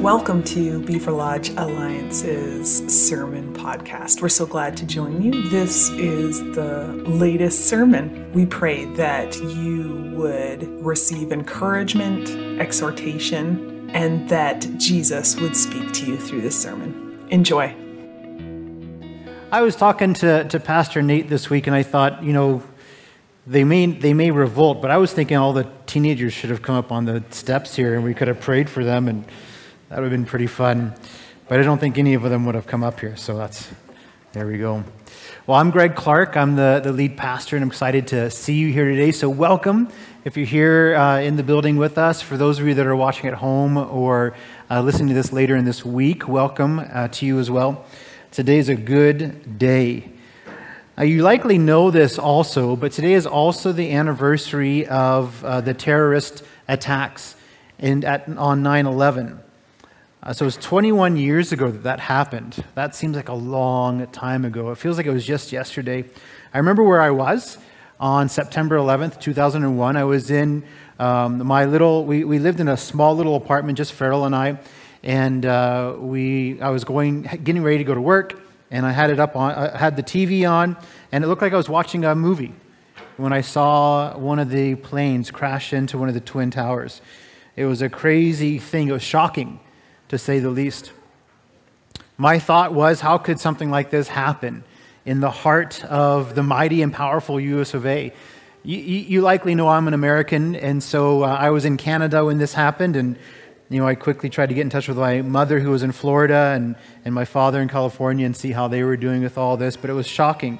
Welcome to Beaverlodge Alliance's sermon podcast. We're so glad to join you. This is the latest sermon. We pray that you would receive encouragement, exhortation, and that Jesus would speak to you through this sermon. Enjoy. I was talking to, to Pastor Nate this week, and I thought, you know, they may, they may revolt, but I was thinking all the teenagers should have come up on the steps here and we could have prayed for them, and that would have been pretty fun. But I don't think any of them would have come up here, so that's, there we go. Well, I'm Greg Clark. I'm the, the lead pastor, and I'm excited to see you here today. So, welcome if you're here uh, in the building with us. For those of you that are watching at home or uh, listening to this later in this week, welcome uh, to you as well. Today is a good day. You likely know this also, but today is also the anniversary of uh, the terrorist attacks in, at, on 9 11. Uh, so it was 21 years ago that that happened. That seems like a long time ago. It feels like it was just yesterday. I remember where I was on September 11th, 2001. I was in um, my little, we, we lived in a small little apartment, just Farrell and I and uh, we, I was going, getting ready to go to work, and I had it up on, I had the TV on, and it looked like I was watching a movie when I saw one of the planes crash into one of the twin towers. It was a crazy thing. It was shocking, to say the least. My thought was, how could something like this happen in the heart of the mighty and powerful US of A? You, you likely know I'm an American, and so uh, I was in Canada when this happened, and you know, I quickly tried to get in touch with my mother who was in Florida and, and my father in California and see how they were doing with all this, but it was shocking.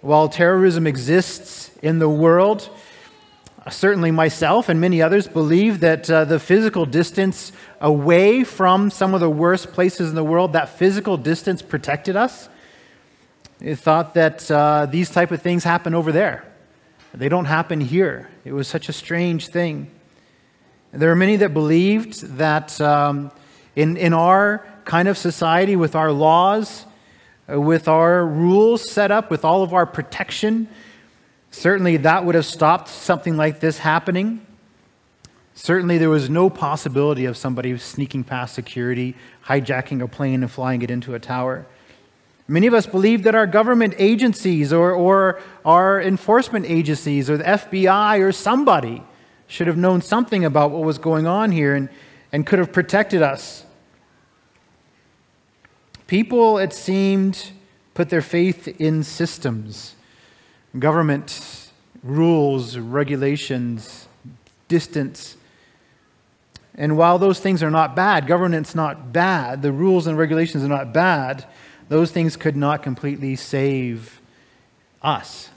While terrorism exists in the world, certainly myself and many others believe that uh, the physical distance away from some of the worst places in the world, that physical distance protected us. It thought that uh, these type of things happen over there. They don't happen here. It was such a strange thing. There are many that believed that um, in, in our kind of society, with our laws, uh, with our rules set up, with all of our protection, certainly that would have stopped something like this happening. Certainly, there was no possibility of somebody sneaking past security, hijacking a plane, and flying it into a tower. Many of us believe that our government agencies or, or our enforcement agencies or the FBI or somebody should have known something about what was going on here and, and could have protected us. People, it seemed, put their faith in systems, government, rules, regulations, distance. And while those things are not bad, governance not bad, the rules and regulations are not bad, those things could not completely save us.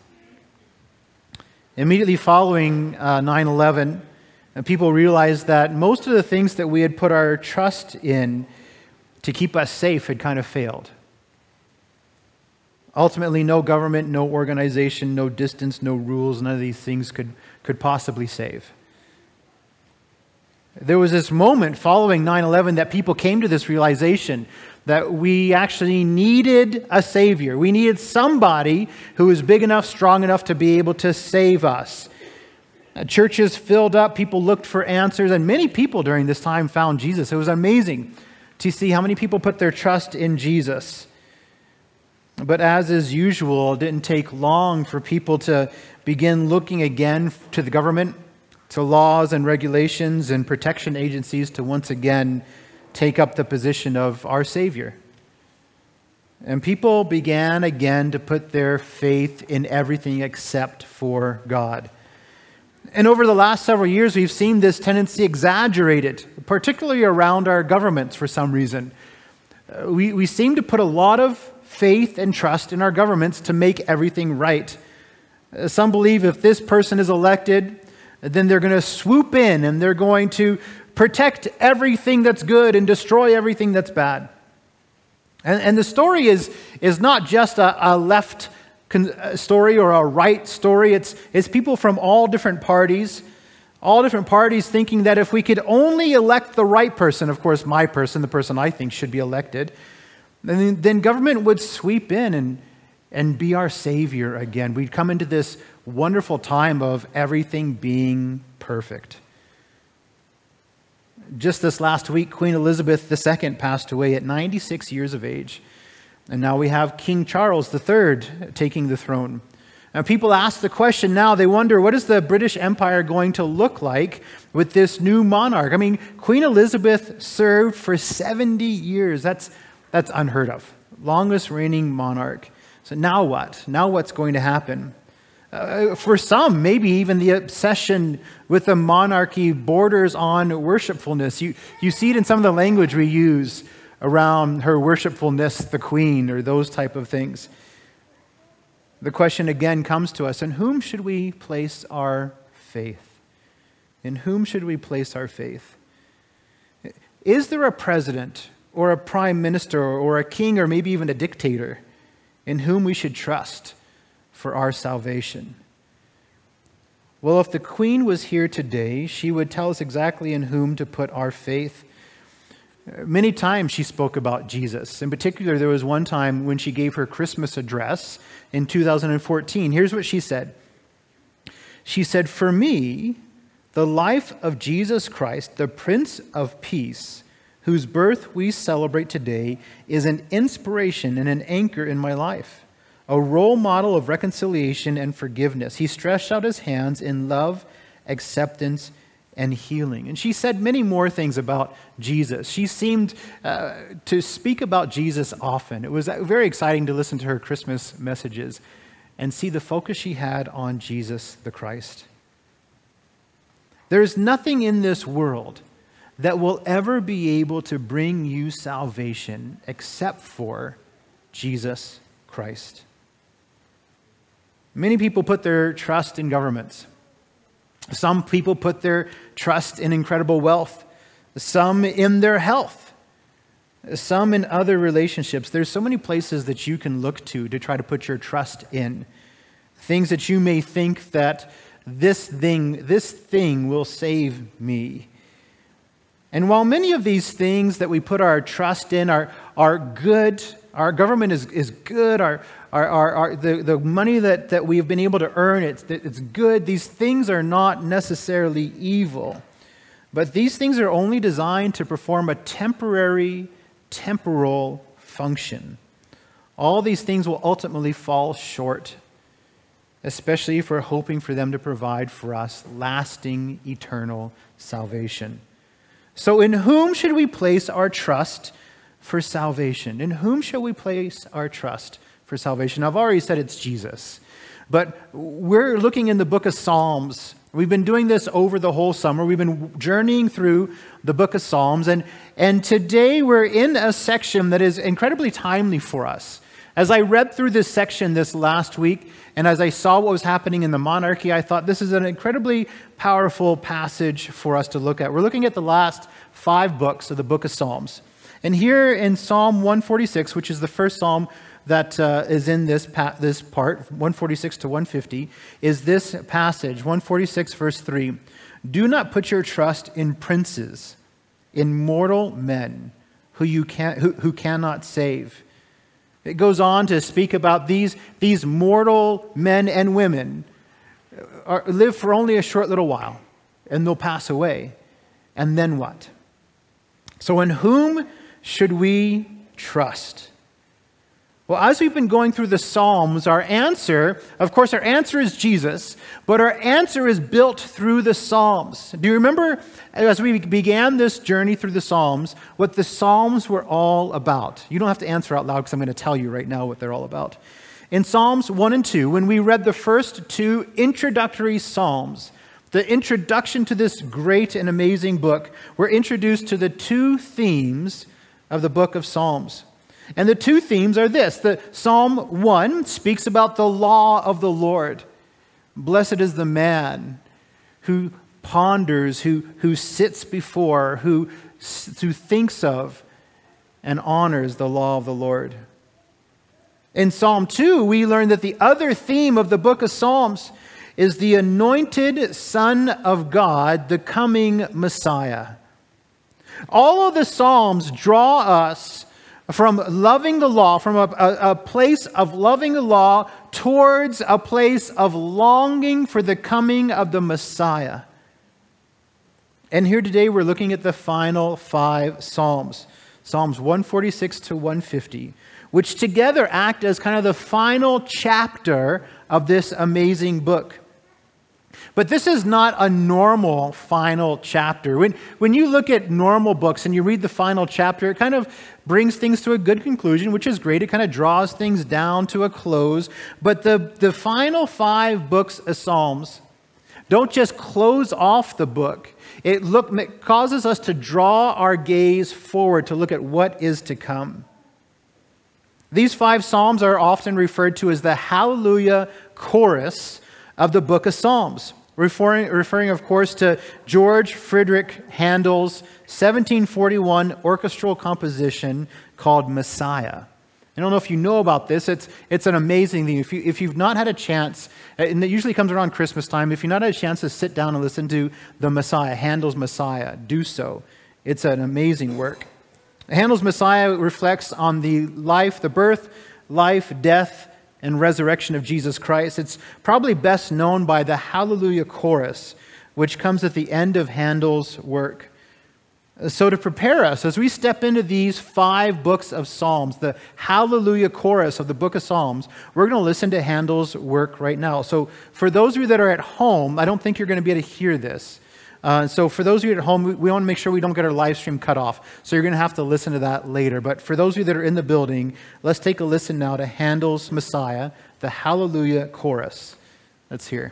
Immediately following uh, 9 uh, 11, people realized that most of the things that we had put our trust in to keep us safe had kind of failed. Ultimately, no government, no organization, no distance, no rules, none of these things could, could possibly save. There was this moment following 9 11 that people came to this realization that we actually needed a Savior. We needed somebody who was big enough, strong enough to be able to save us. Uh, churches filled up, people looked for answers, and many people during this time found Jesus. It was amazing to see how many people put their trust in Jesus. But as is usual, it didn't take long for people to begin looking again to the government, to laws and regulations and protection agencies to once again take up the position of our Savior. And people began again to put their faith in everything except for God. And over the last several years, we've seen this tendency exaggerated, particularly around our governments for some reason. Uh, we, we seem to put a lot of faith and trust in our governments to make everything right. Uh, some believe if this person is elected, then they're going to swoop in and they're going to protect everything that's good and destroy everything that's bad. And, and the story is, is not just a, a left con- story or a right story, it's, it's people from all different parties. All different parties thinking that if we could only elect the right person, of course, my person, the person I think should be elected, then, then government would sweep in and, and be our savior again. We'd come into this wonderful time of everything being perfect. Just this last week, Queen Elizabeth II passed away at 96 years of age. And now we have King Charles III taking the throne. And people ask the question now, they wonder, what is the British Empire going to look like with this new monarch? I mean, Queen Elizabeth served for 70 years. That's, that's unheard of. Longest reigning monarch. So now what? Now what's going to happen? Uh, for some, maybe even the obsession with the monarchy borders on worshipfulness. You, you see it in some of the language we use around her worshipfulness, the queen, or those type of things the question again comes to us in whom should we place our faith? In whom should we place our faith? Is there a president or a prime minister or a king or maybe even a dictator in whom we should trust for our salvation? Well, if the queen was here today, she would tell us exactly in whom to put our faith. Many times she spoke about Jesus. In particular, there was one time when she gave her Christmas address in 2014. Here's what she said She said, For me, the life of Jesus Christ, the Prince of Peace, whose birth we celebrate today, is an inspiration and an anchor in my life, a role model of reconciliation and forgiveness. He stretched out his hands in love, acceptance, and healing. And she said many more things about Jesus. She seemed uh, to speak about Jesus often. It was very exciting to listen to her Christmas messages and see the focus she had on Jesus the Christ. There is nothing in this world that will ever be able to bring you salvation except for Jesus Christ. Many people put their trust in governments. Some people put their trust in incredible wealth, some in their health, some in other relationships. There's so many places that you can look to to try to put your trust in. Things that you may think that this thing, this thing will save me. And while many of these things that we put our trust in are, are good, our government is, is good, our, our, our, our, the, the money that, that we've been able to earn, it's, it's good. These things are not necessarily evil. But these things are only designed to perform a temporary, temporal function. All these things will ultimately fall short, especially if we're hoping for them to provide for us lasting, eternal salvation. So, in whom should we place our trust for salvation? In whom shall we place our trust for salvation. I've already said it's Jesus. But we're looking in the book of Psalms. We've been doing this over the whole summer. We've been journeying through the book of Psalms. And, and today we're in a section that is incredibly timely for us. As I read through this section this last week, and as I saw what was happening in the monarchy, I thought this is an incredibly powerful passage for us to look at. We're looking at the last five books of the book of Psalms. And here in Psalm 146, which is the first psalm that uh, is in this, pa- this part, 146 to 150, is this passage, 146, verse 3. Do not put your trust in princes, in mortal men who, you can, who, who cannot save. It goes on to speak about these, these mortal men and women uh, are, live for only a short little while, and they'll pass away. And then what? So, in whom should we trust? Well, as we've been going through the Psalms, our answer, of course, our answer is Jesus, but our answer is built through the Psalms. Do you remember as we began this journey through the Psalms, what the Psalms were all about? You don't have to answer out loud because I'm going to tell you right now what they're all about. In Psalms 1 and 2, when we read the first two introductory Psalms, the introduction to this great and amazing book, we're introduced to the two themes of the book of Psalms. And the two themes are this the Psalm 1 speaks about the law of the Lord. Blessed is the man who ponders, who, who sits before, who, who thinks of and honors the law of the Lord. In Psalm 2, we learn that the other theme of the book of Psalms is the anointed Son of God, the coming Messiah. All of the Psalms draw us from loving the law, from a, a, a, place of loving the law towards a place of longing for the coming of the Messiah. And here today we're looking at the final five Psalms Psalms 146 to 150, which together act as kind of the final chapter of this amazing book. But this is not a normal final chapter. When, when you look at normal books and you read the final chapter, it kind of brings things to a good conclusion, which is great. It kind of draws things down to a close. But the, the final five books of Psalms don't just close off the book, it, look, it causes us to draw our gaze forward to look at what is to come. These five Psalms are often referred to as the Hallelujah chorus of the book of Psalms, referring, referring of course, to George Friedrich Handel's 1741 orchestral composition called Messiah. I don't know if you know about this. It's, it's an amazing thing. If, you, if you've not had a chance, uh, and it usually comes around Christmas time, if you've not had a chance to sit down and listen to the Messiah, Handel's Messiah, do so. It's an amazing work. Handel's Messiah reflects on the life, the birth, life, death, and resurrection of Jesus Christ. It's probably best known by the Hallelujah chorus, which comes at the end of Handel's work. So, to prepare us as we step into these five books of Psalms, the Hallelujah chorus of the book of Psalms, we're going to listen to Handel's work right now. So, for those of you that are at home, I don't think you're going to be able to hear this. Uh, so, for those of you at home, we, we want to make sure we don't get our live stream cut off. So, you're going to have to listen to that later. But for those of you that are in the building, let's take a listen now to Handel's Messiah, the Hallelujah chorus. Let's hear.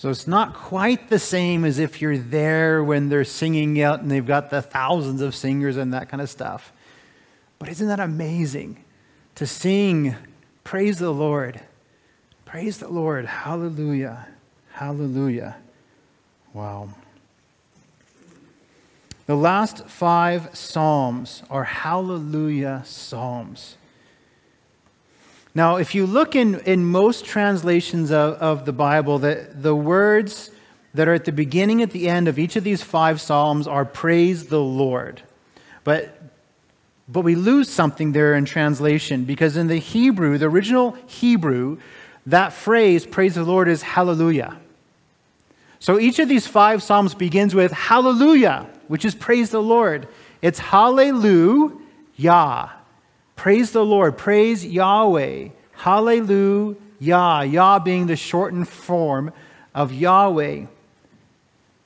So it's not quite the same as if you're there when they're singing out and they've got the thousands of singers and that kind of stuff. But isn't that amazing to sing, Praise the Lord? Praise the Lord. Hallelujah. Hallelujah. Wow. The last five Psalms are hallelujah Psalms. Now, if you look in, in most translations of, of the Bible, the, the words that are at the beginning, at the end of each of these five Psalms are praise the Lord. But, but we lose something there in translation because in the Hebrew, the original Hebrew, that phrase, praise the Lord, is hallelujah. So each of these five Psalms begins with hallelujah, which is praise the Lord. It's hallelujah. Praise the Lord. Praise Yahweh. Hallelujah. Yah being the shortened form of Yahweh.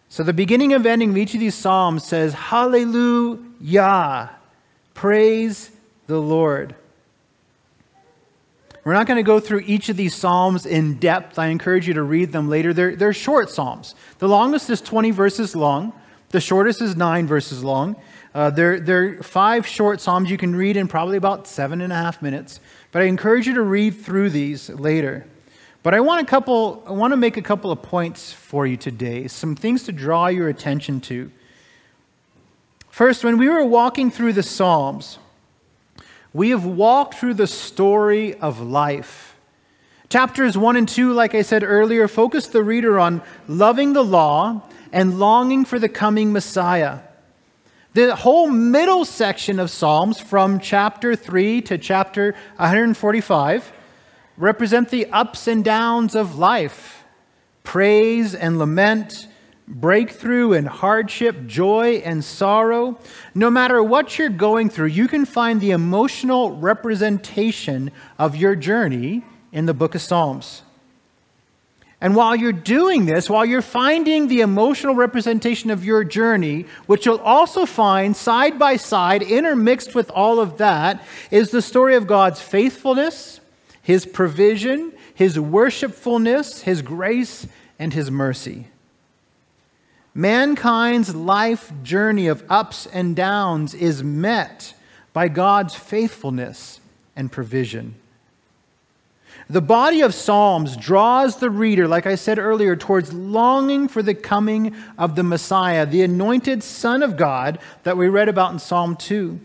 So the beginning and ending of each of these Psalms says, Hallelujah. Praise the Lord. We're not going to go through each of these Psalms in depth. I encourage you to read them later. They're, they're short Psalms. The longest is 20 verses long, the shortest is 9 verses long. Uh, they're, they're five short Psalms you can read in probably about seven and a half minutes. But I encourage you to read through these later. But I want, a couple, I want to make a couple of points for you today, some things to draw your attention to. First, when we were walking through the Psalms, we have walked through the story of life. Chapters 1 and 2, like I said earlier, focus the reader on loving the law and longing for the coming Messiah. The whole middle section of Psalms, from chapter 3 to chapter 145, represent the ups and downs of life praise and lament, breakthrough and hardship, joy and sorrow. No matter what you're going through, you can find the emotional representation of your journey in the book of Psalms. And while you're doing this, while you're finding the emotional representation of your journey, which you'll also find side by side, intermixed with all of that, is the story of God's faithfulness, His provision, His worshipfulness, His grace, and His mercy. Mankind's life journey of ups and downs is met by God's faithfulness and provision. The body of Psalms draws the reader, like I said earlier, towards longing for the coming of the Messiah, the anointed Son of God that we read about in Psalm 2.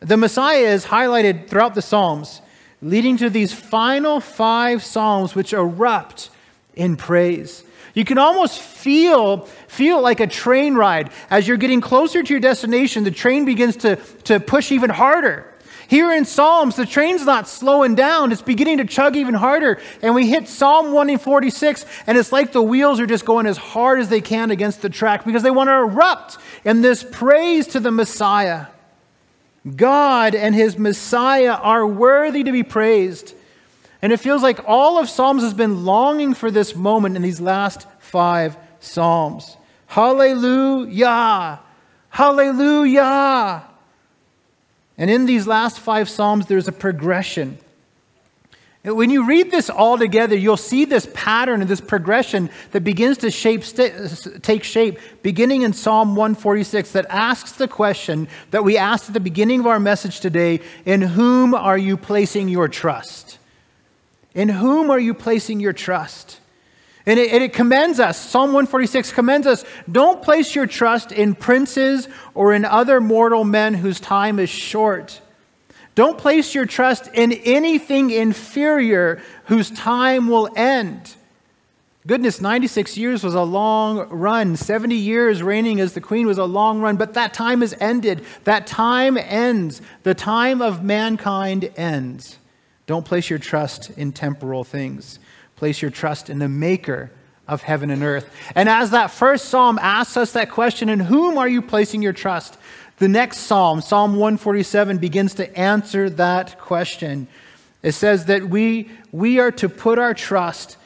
The Messiah is highlighted throughout the Psalms, leading to these final five Psalms which erupt in praise. You can almost feel, feel like a train ride. As you're getting closer to your destination, the train begins to, to push even harder. Here in Psalms, the train's not slowing down, it's beginning to chug even harder. And we hit Psalm 146, and it's like the wheels are just going as hard as they can against the track because they want to erupt in this praise to the Messiah. God and his Messiah are worthy to be praised. And it feels like all of Psalms has been longing for this moment in these last five Psalms. Hallelujah! Hallelujah! And in these last five Psalms, there's a progression. When you read this all together, you'll see this pattern and this progression that begins to shape, take shape, beginning in Psalm 146, that asks the question that we asked at the beginning of our message today In whom are you placing your trust? In whom are you placing your trust? And it, and it, commends us, Psalm 146 commends us don't place your trust in princes or in other mortal men whose time is short. Don't place your trust in anything inferior whose time will end. Goodness, 96 years was a long run. 70 years reigning as the queen was a long run, but that time has ended. That time ends. The time of mankind ends. Don't place your trust in temporal things. Place your trust in the maker of heaven and earth. And as that first psalm asks us that question, in whom are you placing your trust? The next psalm, Psalm 147, begins to answer that question. It says that we, we are to put our trust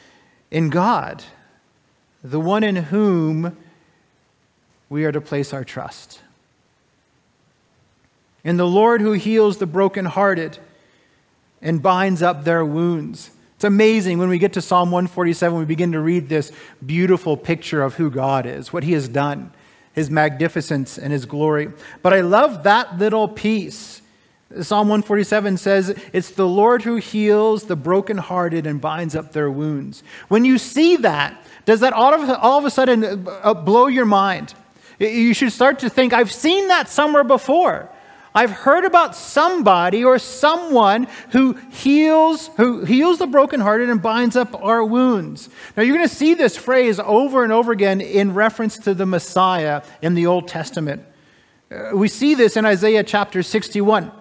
in God, the one in whom we are to place our trust. In the Lord who heals the brokenhearted and binds up their wounds It's amazing when we get to Psalm 147, we begin to read this beautiful picture of who God is, what He has done, His magnificence and His glory. But I love that little piece. Psalm 147 says, It's the Lord who heals the brokenhearted and binds up their wounds. When you see that, does that all of, all of a sudden uh, blow your mind? You should start to think, I've seen that somewhere before. I've heard about somebody or someone who heals, who heals the brokenhearted and binds up our wounds. Now you're going to see this phrase over and over again in reference to the Messiah in the Old Testament. Uh, we see this in Isaiah chapter 61.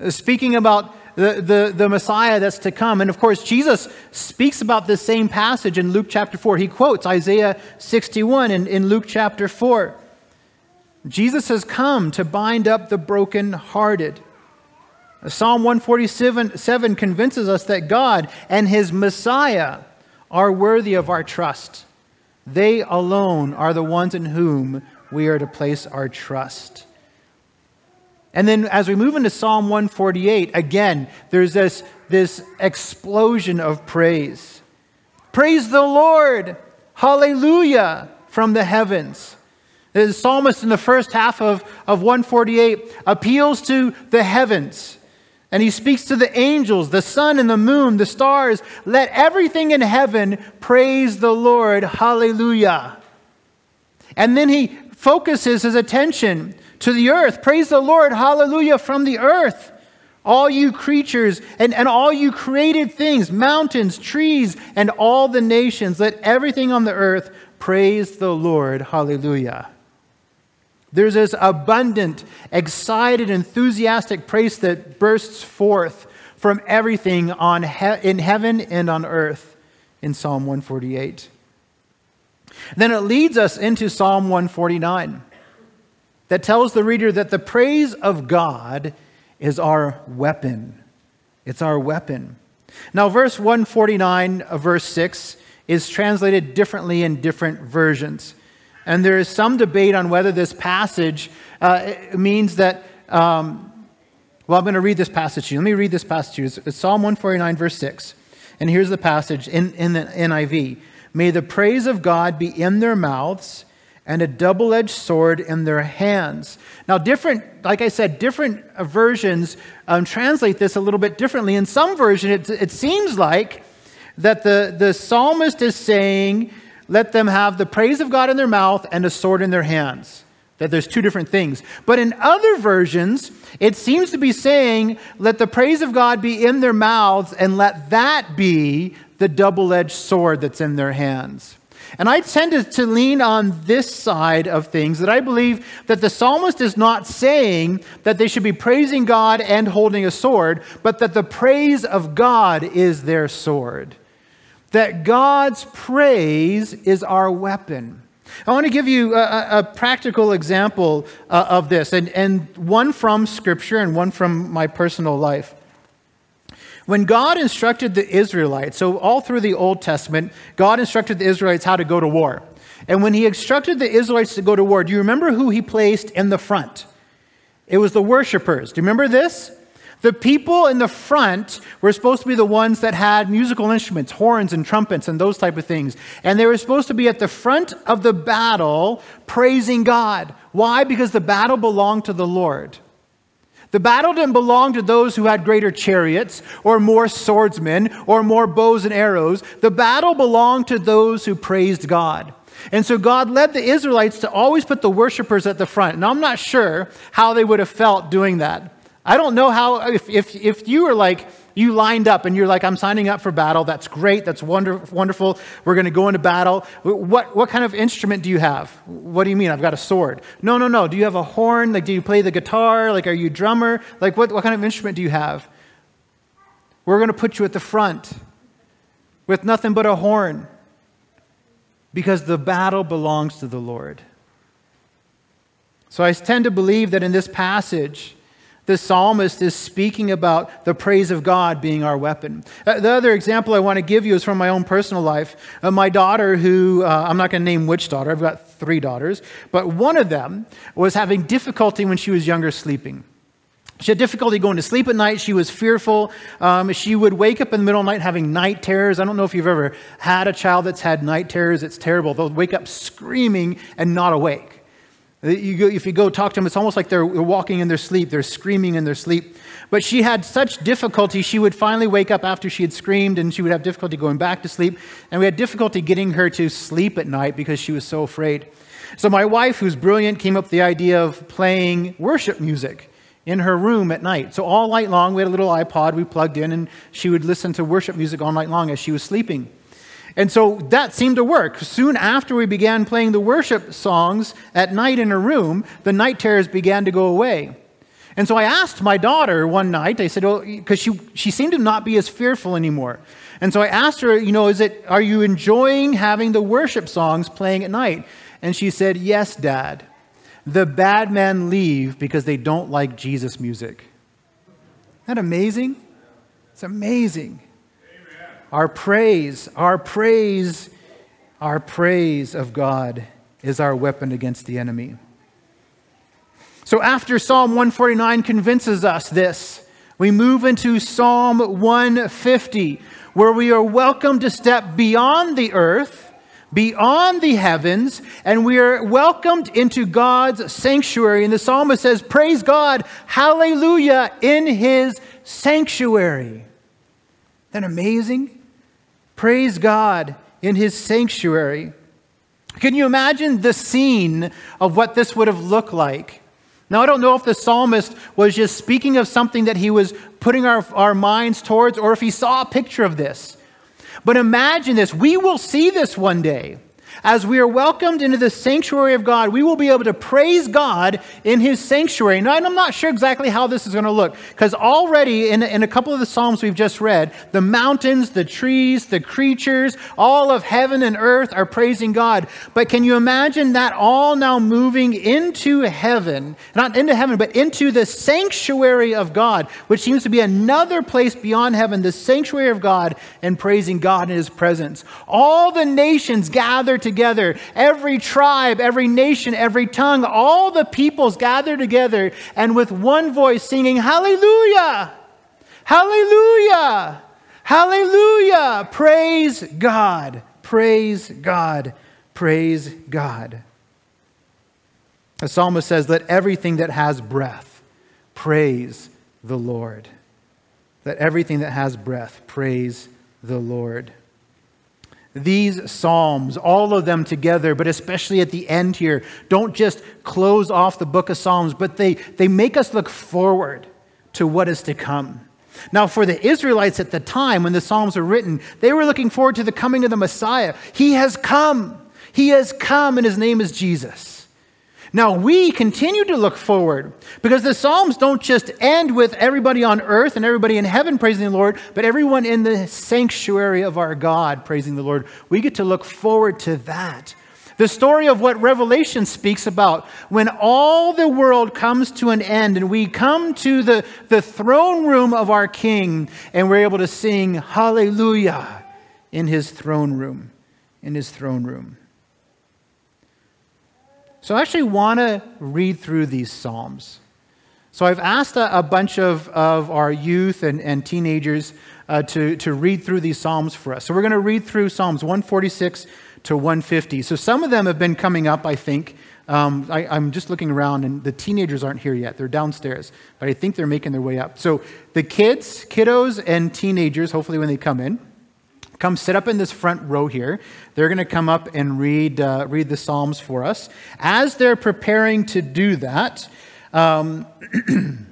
Uh, speaking about the, the, the Messiah that's to come. And of course, Jesus speaks about this same passage in Luke chapter 4. He quotes Isaiah 61 in, in Luke chapter 4. Jesus has come to bind up the brokenhearted. Psalm 147 convinces us that God and his Messiah are worthy of our trust. They alone are the ones in whom we are to place our trust. And then as we move into Psalm 148, again, there's this, this explosion of praise. Praise the Lord! Hallelujah! From the heavens. The psalmist in the first half of, of 148 appeals to the heavens. And he speaks to the angels, the sun and the moon, the stars. Let everything in heaven praise the Lord. Hallelujah. And then he focuses his attention to the earth. Praise the Lord. Hallelujah. From the earth. All you creatures and, and all you created things, mountains, trees, and all the nations, let everything on the earth praise the Lord. Hallelujah. There's this abundant, excited, enthusiastic praise that bursts forth from everything on he- in heaven and on earth in Psalm 148. Then it leads us into Psalm 149 that tells the reader that the praise of God is our weapon. It's our weapon. Now, verse 149 verse 6 is translated differently in different versions. And there is some debate on whether this passage uh, means that. Um, well, I'm going to read this passage to you. Let me read this passage to you. It's Psalm 149, verse 6. And here's the passage in, in the NIV May the praise of God be in their mouths and a double edged sword in their hands. Now, different, like I said, different versions um, translate this a little bit differently. In some version, it, it seems like that the, the psalmist is saying let them have the praise of God in their mouth and a sword in their hands. That there's two different things. But in other versions, it seems to be saying, let the praise of God be in their mouths and let that be the double edged sword that's in their hands. And I tend to, to, lean on this side of things that I believe that the psalmist is not saying that they should be praising God and holding a sword, but that the praise of God is their sword that God's praise is our weapon. I want to give you a, a practical example uh, of this, and, and one from Scripture and one from my personal life. When God instructed the Israelites, so all through the Old Testament, God instructed the Israelites how to go to war. And when he instructed the Israelites to go to war, do you remember who he placed in the front? It was the worshipers. Do you remember this? The people in the front were supposed to be the ones that had musical instruments, horns and trumpets and those type of things. And they were supposed to be at the front of the battle praising God. Why? Because the battle belonged to the Lord. The battle didn't belong to those who had greater chariots or more swordsmen or more bows and arrows. The battle belonged to those who praised God. And so God led the Israelites to always put the worshipers at the front. And I'm not sure how they would have felt doing that. I don't know how, if, if, if you are like, you lined up and you're like, I'm signing up for battle. That's great. That's wonder, wonderful. We're going to go into battle. What, what kind of instrument do you have? What do you mean? I've got a sword. No, no, no. Do you have a horn? Like, do you play the guitar? Like, are you a drummer? Like, what, what kind of instrument do you have? We're going to put you at the front with nothing but a horn because the battle belongs to the Lord. So I tend to believe that in this passage, the psalmist is speaking about the praise of God being our weapon. Uh, the other example I want to give you is from my own personal life. Uh, my daughter, who uh, I'm not going to name which daughter, I've got three daughters, but one of them was having difficulty when she was younger sleeping. She had difficulty going to sleep at night. She was fearful. Um, she would wake up in the middle of the night having night terrors. I don't know if you've ever had a child that's had night terrors. It's terrible. They'll wake up screaming and not awake. You go, if you go talk to them, it's almost like they're walking in their sleep. They're screaming in their sleep. But she had such difficulty, she would finally wake up after she had screamed and she would have difficulty going back to sleep. And we had difficulty getting her to sleep at night because she was so afraid. So my wife, who's brilliant, came up with the idea of playing worship music in her room at night. So all night long, we had a little iPod we plugged in, and she would listen to worship music all night long as she was sleeping. And so that seemed to work. Soon after we began playing the worship songs at night in her room, the night terrors began to go away. And so I asked my daughter one night, I said, well, because she, she seemed to not be as fearful anymore. And so I asked her, you know, is it, are you enjoying having the worship songs playing at night? And she said, yes, Dad. The bad men leave because they don't like Jesus music. Isn't that amazing? It's amazing. Our praise, our praise, our praise of God is our weapon against the enemy. So after Psalm 149 convinces us this, we move into Psalm 150, where we are welcome to step beyond the earth, beyond the heavens, and we are welcomed into God's sanctuary. And the psalmist says, Praise God, hallelujah, in his sanctuary. Isn't that amazing? Praise God in his sanctuary. Can you imagine the scene of what this would have looked like? Now, I don't know if the psalmist was just speaking of something that he was putting our, our minds towards or if he saw a picture of this. But imagine this. We will see this one day. As we are welcomed into the sanctuary of God, we will be able to praise God in his sanctuary. Now, I'm not sure exactly how this is going to look, because already in, in a couple of the Psalms we've just read, the mountains, the trees, the creatures, all of heaven and earth are praising God. But can you imagine that all now moving into heaven, not into heaven, but into the sanctuary of God, which seems to be another place beyond heaven, the sanctuary of God, and praising God in his presence? All the nations gather together. Every tribe, every nation, every tongue, all the peoples gather together and with one voice singing, Hallelujah! Hallelujah! Hallelujah! Praise God! Praise God! Praise God. The psalmist says, Let everything that has breath praise the Lord. Let everything that has breath praise the Lord these Psalms, all of them together, but especially at the end here, don't just close off the book of Psalms, but they, they make us look forward to what is to come. Now, for the Israelites at the time when the Psalms were written, they were looking forward to the coming of the Messiah. He has come. He has come, and his name is Jesus. Now we continue to look forward because the Psalms don't just end with everybody on earth and everybody in heaven praising the Lord, but everyone in the sanctuary of our God praising the Lord. We get to look forward to that. The story of what Revelation speaks about when all the world comes to an end and we come to the, the throne room of our King and we're able to sing hallelujah in his throne room. In his throne room. So I actually want to read through these Psalms. So I've asked a, a bunch of, of our youth and, and teenagers uh, to, to read through these Psalms for us. So we're going to read through Psalms 146 to 150. So some of them have been coming up, I think. Um, I, I'm just looking around, and the teenagers aren't here yet. They're downstairs, but I think they're making their way up. So the kids, kiddos, and teenagers, hopefully when they come in, come sit up in this front row here. They're going to come up and read, uh, read the Psalms for us. As they're preparing to do that, um,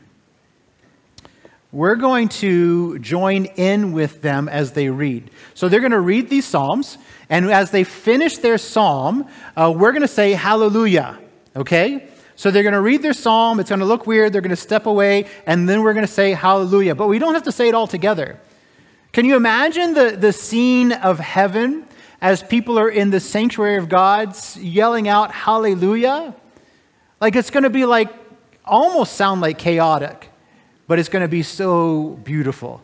we're going to join in with them as they read. So they're going to read these Psalms, and as they finish their Psalm, uh, we're going to say hallelujah, okay? So they're going to read their psalm. It's going to look weird. They're going to step away, and then we're going to say hallelujah. But we don't have to say it all together. Can you imagine the, the scene of heaven as people are in the sanctuary of God yelling out hallelujah? Like it's going to be like, almost sound like chaotic, but it's going to be so beautiful.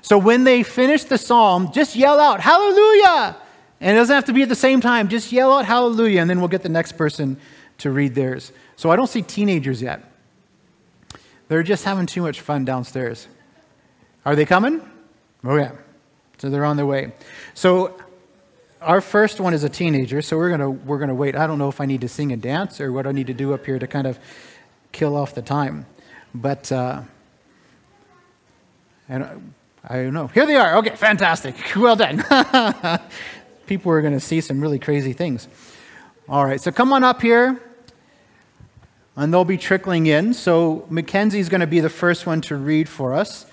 So when they finish the psalm, just yell out hallelujah. And it doesn't have to be at the same time. Just yell out hallelujah, and then we'll get the next person to read theirs. So I don't see teenagers yet. They're just having too much fun downstairs. Are they coming? Oh, yeah. So they're on their way. So our first one is a teenager, so we're gonna we're gonna wait. I don't know if I need to sing and dance or what I need to do up here to kind of kill off the time, but uh, and I don't know. Here they are. Okay, fantastic. Well done. People are to see some really crazy things. All right, so come on up here, and they'll be trickling in. So Mackenzie's to be the first one to read for us.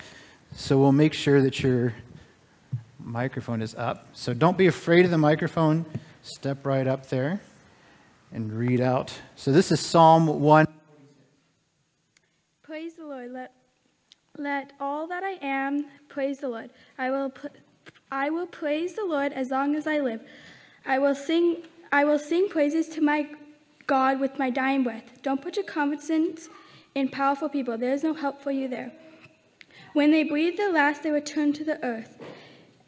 So we'll make sure that your microphone is up. So don't be afraid of the microphone. Step right up there and read out. So this is Psalm 1. Praise the Lord. Let, let all that I am praise the Lord. I will, I will praise the Lord as long as I live. I will sing, I will sing praises to my God with my dying breath. Don't put your confidence in powerful people. There is no help for you there. When they breathe their last, they return to the earth,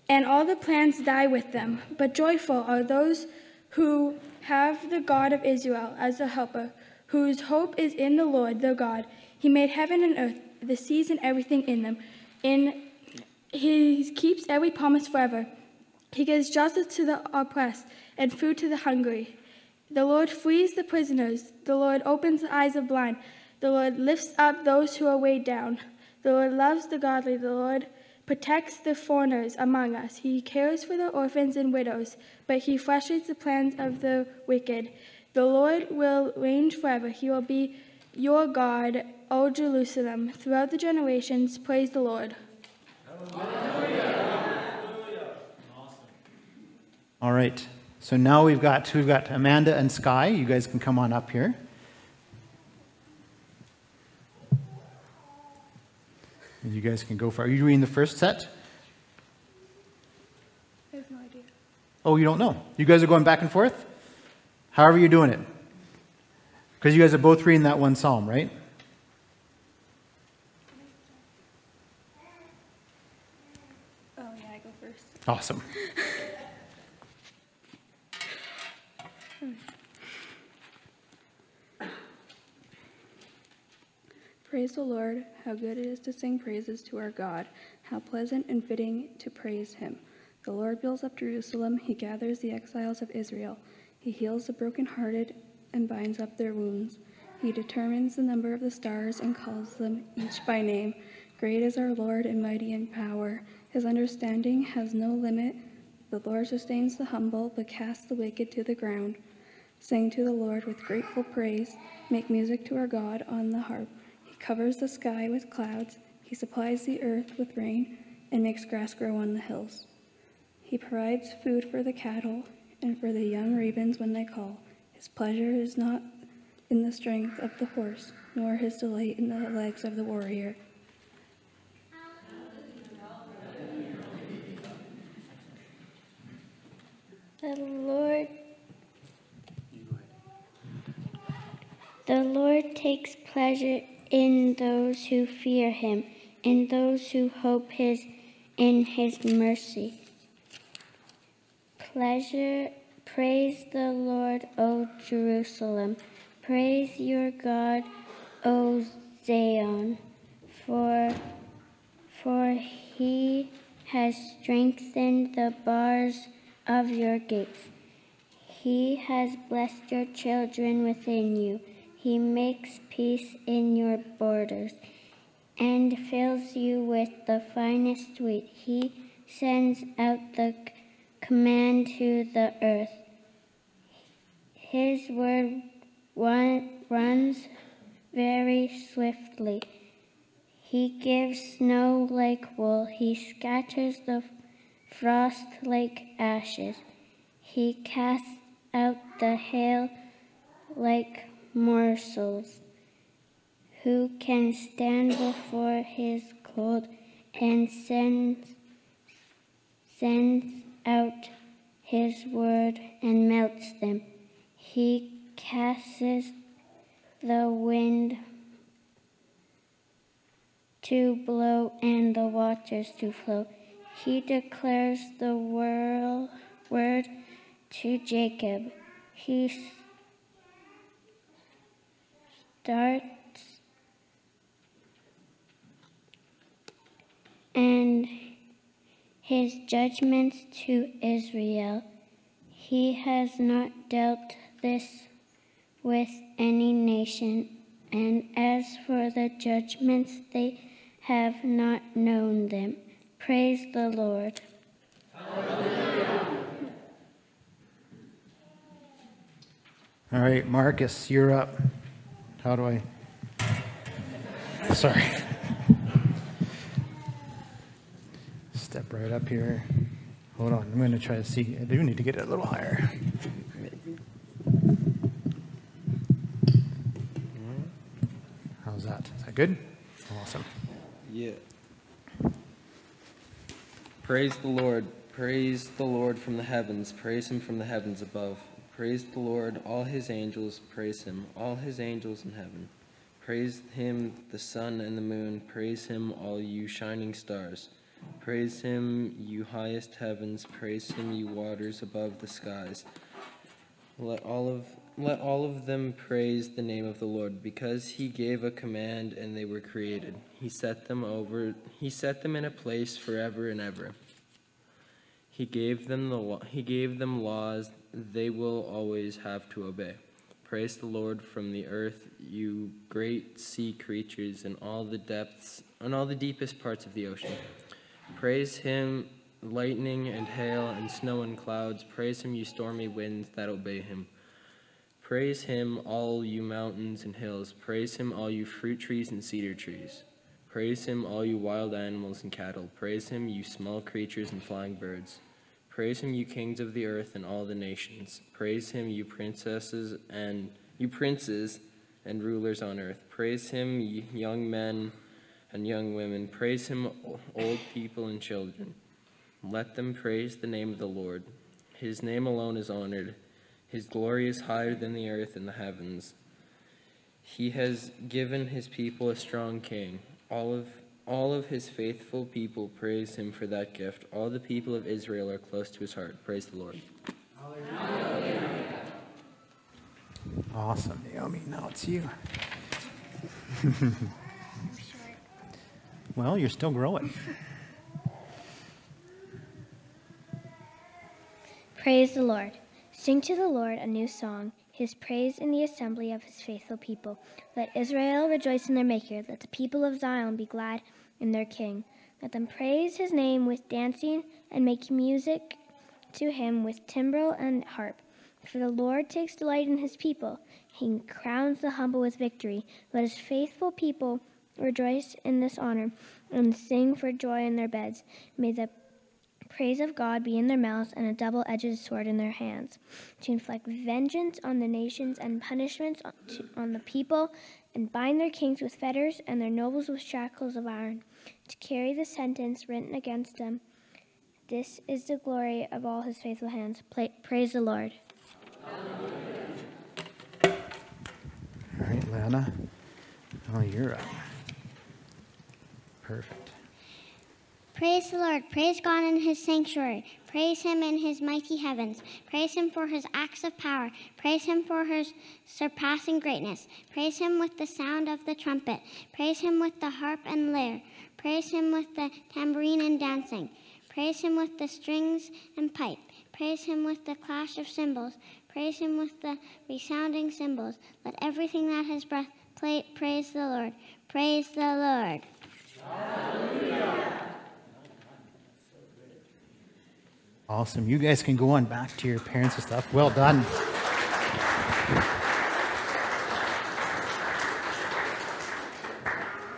and all the plants die with them. But joyful are those who have the God of Israel as a helper, whose hope is in the Lord their God. He made heaven and earth, the seas and everything in them. In he keeps every promise forever. He gives justice to the oppressed and food to the hungry. The Lord frees the prisoners. The Lord opens the eyes of blind. The Lord lifts up those who are weighed down. The Lord loves the godly. The Lord protects the foreigners among us. He cares for the orphans and widows, but he frustrates the plans of the wicked. The Lord will reign forever. He will be your God, O Jerusalem. Throughout the generations, praise the Lord. All right. So now we've got we've got Amanda and Sky. You guys can come on up here. You guys can go for. Are you reading the first set? I have no idea. Oh, you don't know. You guys are going back and forth. However you're doing it, because you guys are both reading that one psalm, right? Oh, yeah, I go first. Awesome. Praise the Lord, how good it is to sing praises to our God, how pleasant and fitting to praise him. The Lord builds up Jerusalem, he gathers the exiles of Israel. He heals the brokenhearted and binds up their wounds. He determines the number of the stars and calls them each by name. Great is our Lord and mighty in power. His understanding has no limit. The Lord sustains the humble, but casts the wicked to the ground. Sing to the Lord with grateful praise. Make music to our God on the harp covers the sky with clouds. He supplies the earth with rain and makes grass grow on the hills. He provides food for the cattle and for the young ravens when they call. His pleasure is not in the strength of the horse, nor his delight in the legs of the warrior. The Lord The Lord takes pleasure in those who fear him, in those who hope his in his mercy. Pleasure, praise the Lord, O Jerusalem. Praise your God, O Zion, for for he has strengthened the bars of your gates. He has blessed your children within you. He makes peace in your borders and fills you with the finest wheat. He sends out the command to the earth. His word runs very swiftly. He gives snow like wool. He scatters the frost like ashes. He casts out the hail like morsels. Who can stand before his cold and sends, sends out his word and melts them? He casts the wind to blow and the waters to flow. He declares the world, word to Jacob. He starts and his judgments to Israel. He has not dealt this with any nation, and as for the judgments, they have not known them. Praise the Lord. All right, Marcus, you're up. How do I? Sorry. Step right up here. Hold on, I'm going to try to see. I do need to get it a little higher. How's that? Is that good? Awesome. Yeah. Praise the Lord. Praise the Lord from the heavens. Praise him from the heavens above. Praise the Lord, all his angels. Praise him, all his angels in heaven. Praise him, the sun and the moon. Praise him, all you shining stars. Praise him, you highest heavens. Praise him, you waters above the skies. Let all of let all of them praise the name of the Lord, because he gave a command and they were created. He set them over he set them in a place forever and ever. He gave them the he gave them laws they will always have to obey. Praise the Lord from the earth, you great sea creatures and all the depths and all the deepest parts of the ocean. Praise him, lightning and hail and snow and clouds. Praise him, you stormy winds that obey him. Praise him, all you mountains and hills. Praise him, all you fruit trees and cedar trees. Praise him, all you wild animals and cattle. Praise him, you small creatures and flying birds. Praise him, you kings of the earth and all the nations. Praise him, you princesses and you princes and rulers on earth. Praise him, you young men and young women. Praise him, old people and children. Let them praise the name of the Lord. His name alone is honored. His glory is higher than the earth and the heavens. He has given his people a strong king. All of all of his faithful people praise him for that gift. All the people of Israel are close to his heart. Praise the Lord. Awesome, Naomi. Now it's you. well, you're still growing. Praise the Lord. Sing to the Lord a new song, his praise in the assembly of his faithful people. Let Israel rejoice in their Maker. Let the people of Zion be glad in their King. Let them praise his name with dancing and make music to him with timbrel and harp. For the Lord takes delight in his people. He crowns the humble with victory. Let his faithful people rejoice in this honor and sing for joy in their beds. May the praise of God be in their mouths and a double edged sword in their hands, to inflict vengeance on the nations and punishments on the people, and bind their kings with fetters and their nobles with shackles of iron, to carry the sentence written against them. This is the glory of all his faithful hands. Praise the Lord. All right, Lana. Oh, you're up. Perfect. Praise the Lord. Praise God in his sanctuary. Praise him in his mighty heavens. Praise him for his acts of power. Praise him for his surpassing greatness. Praise him with the sound of the trumpet. Praise him with the harp and lyre. Praise him with the tambourine and dancing. Praise him with the strings and pipe. Praise him with the clash of cymbals. Praise him with the resounding cymbals. Let everything that has breath play, praise the Lord. Praise the Lord. Hallelujah. Awesome. You guys can go on back to your parents and stuff. Well done.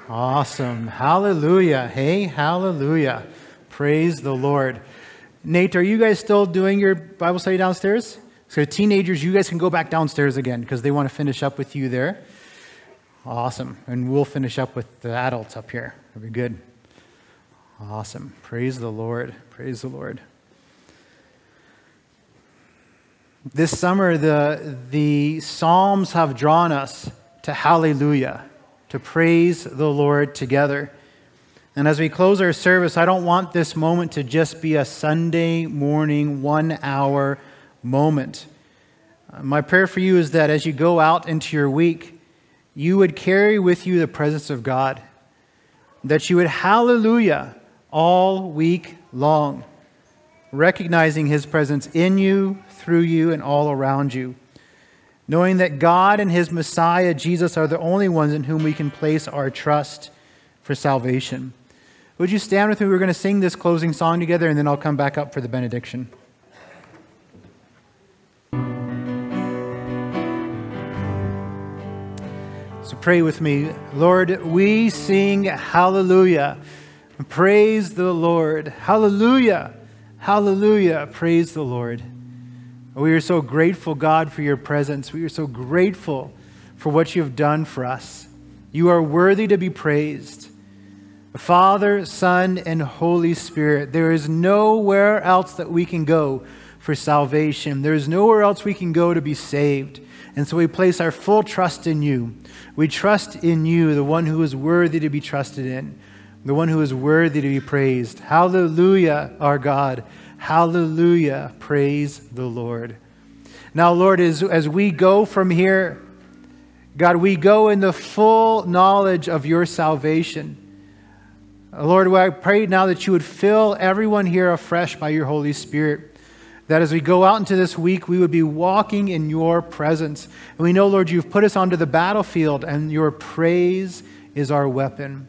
Awesome. Hallelujah. Hey, hallelujah. Praise the Lord. Nate, are you guys still doing your Bible study downstairs? So, teenagers, you guys can go back downstairs again because they want to finish up with you there. Awesome. And we'll finish up with the adults up here. That'll be good. Awesome. Praise the Lord. Praise the Lord. This summer, the, the Psalms have drawn us to hallelujah, to praise the Lord together. And as we close our service, I don't want this moment to just be a Sunday morning, one hour moment. Uh, my prayer for you is that as you go out into your week, you would carry with you the presence of God, that you would hallelujah all week long, recognizing His presence in you, through you, and all around you. Knowing that God and His Messiah, Jesus, are the only ones in whom we can place our trust for salvation. Would you stand with me? We're going to sing this closing song together, and then I'll come back up for the benediction. So pray with me. Lord, we sing hallelujah. Praise the Lord. Hallelujah. Hallelujah. Praise the Lord. We are so grateful, God, for your presence. We are so grateful for what you have done for us. You are worthy to be praised. Father, Son, and Holy Spirit. There is nowhere else that we can go for salvation. There is nowhere else we can go to be saved. And so we place our full trust in you. We trust in you, the one who is worthy to be trusted in, the one who is worthy to be praised. Hallelujah, our God. Hallelujah. Praise the Lord. Now, Lord, as, as we go from here, God, we go in the full knowledge of your salvation. Uh, Lord, I pray now that you would fill everyone here afresh by your Holy Spirit. That as we go out into this week, we would be walking in your presence. And we know, Lord, you've put us onto the battlefield, and your praise is our weapon.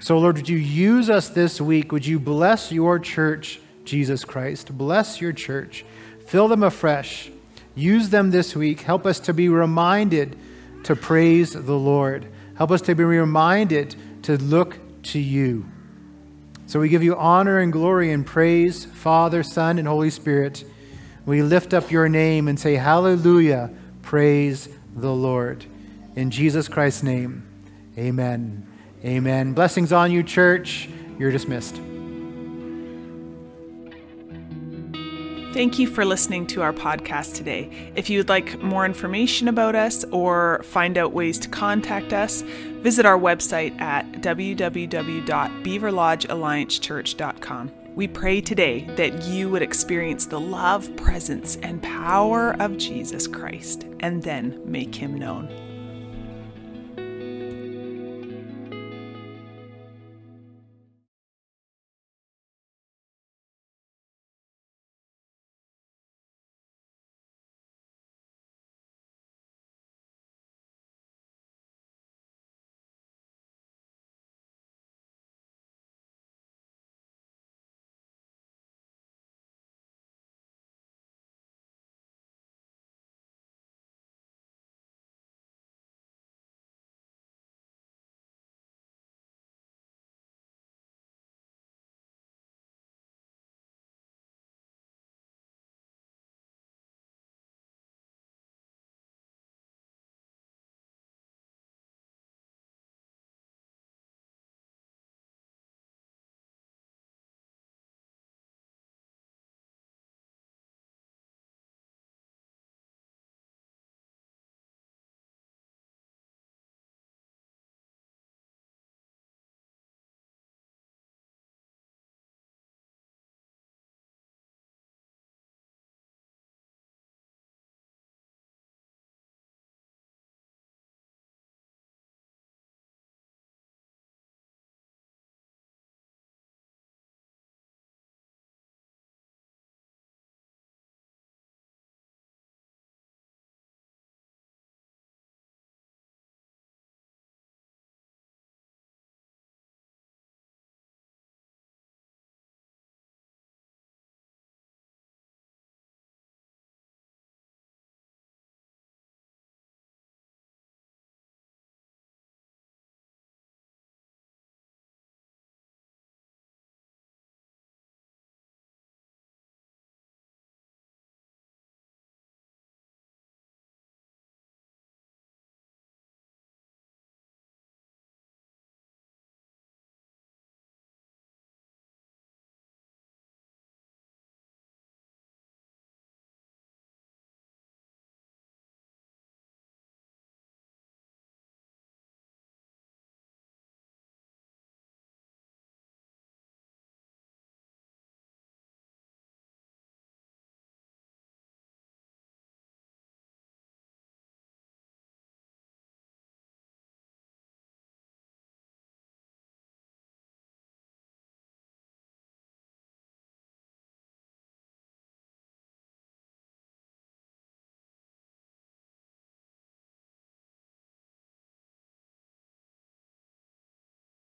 So, Lord, would you use us this week? Would you bless your church, Jesus Christ? Bless your church. Fill them afresh. Use them this week. Help us to be reminded to praise the Lord. Help us to be reminded to look to you. So we give you honor and glory and praise, Father, Son, and Holy Spirit. We lift up your name and say, Hallelujah, praise the Lord. In Jesus Christ's name, amen. Amen. Blessings on you, church. You're dismissed. Thank you for listening to our podcast today. If you'd like more information about us or find out ways to contact us, visit our website at www.beaverlodgealliancechurch.com. We pray today that you would experience the love, presence, and power of Jesus Christ and then make him known.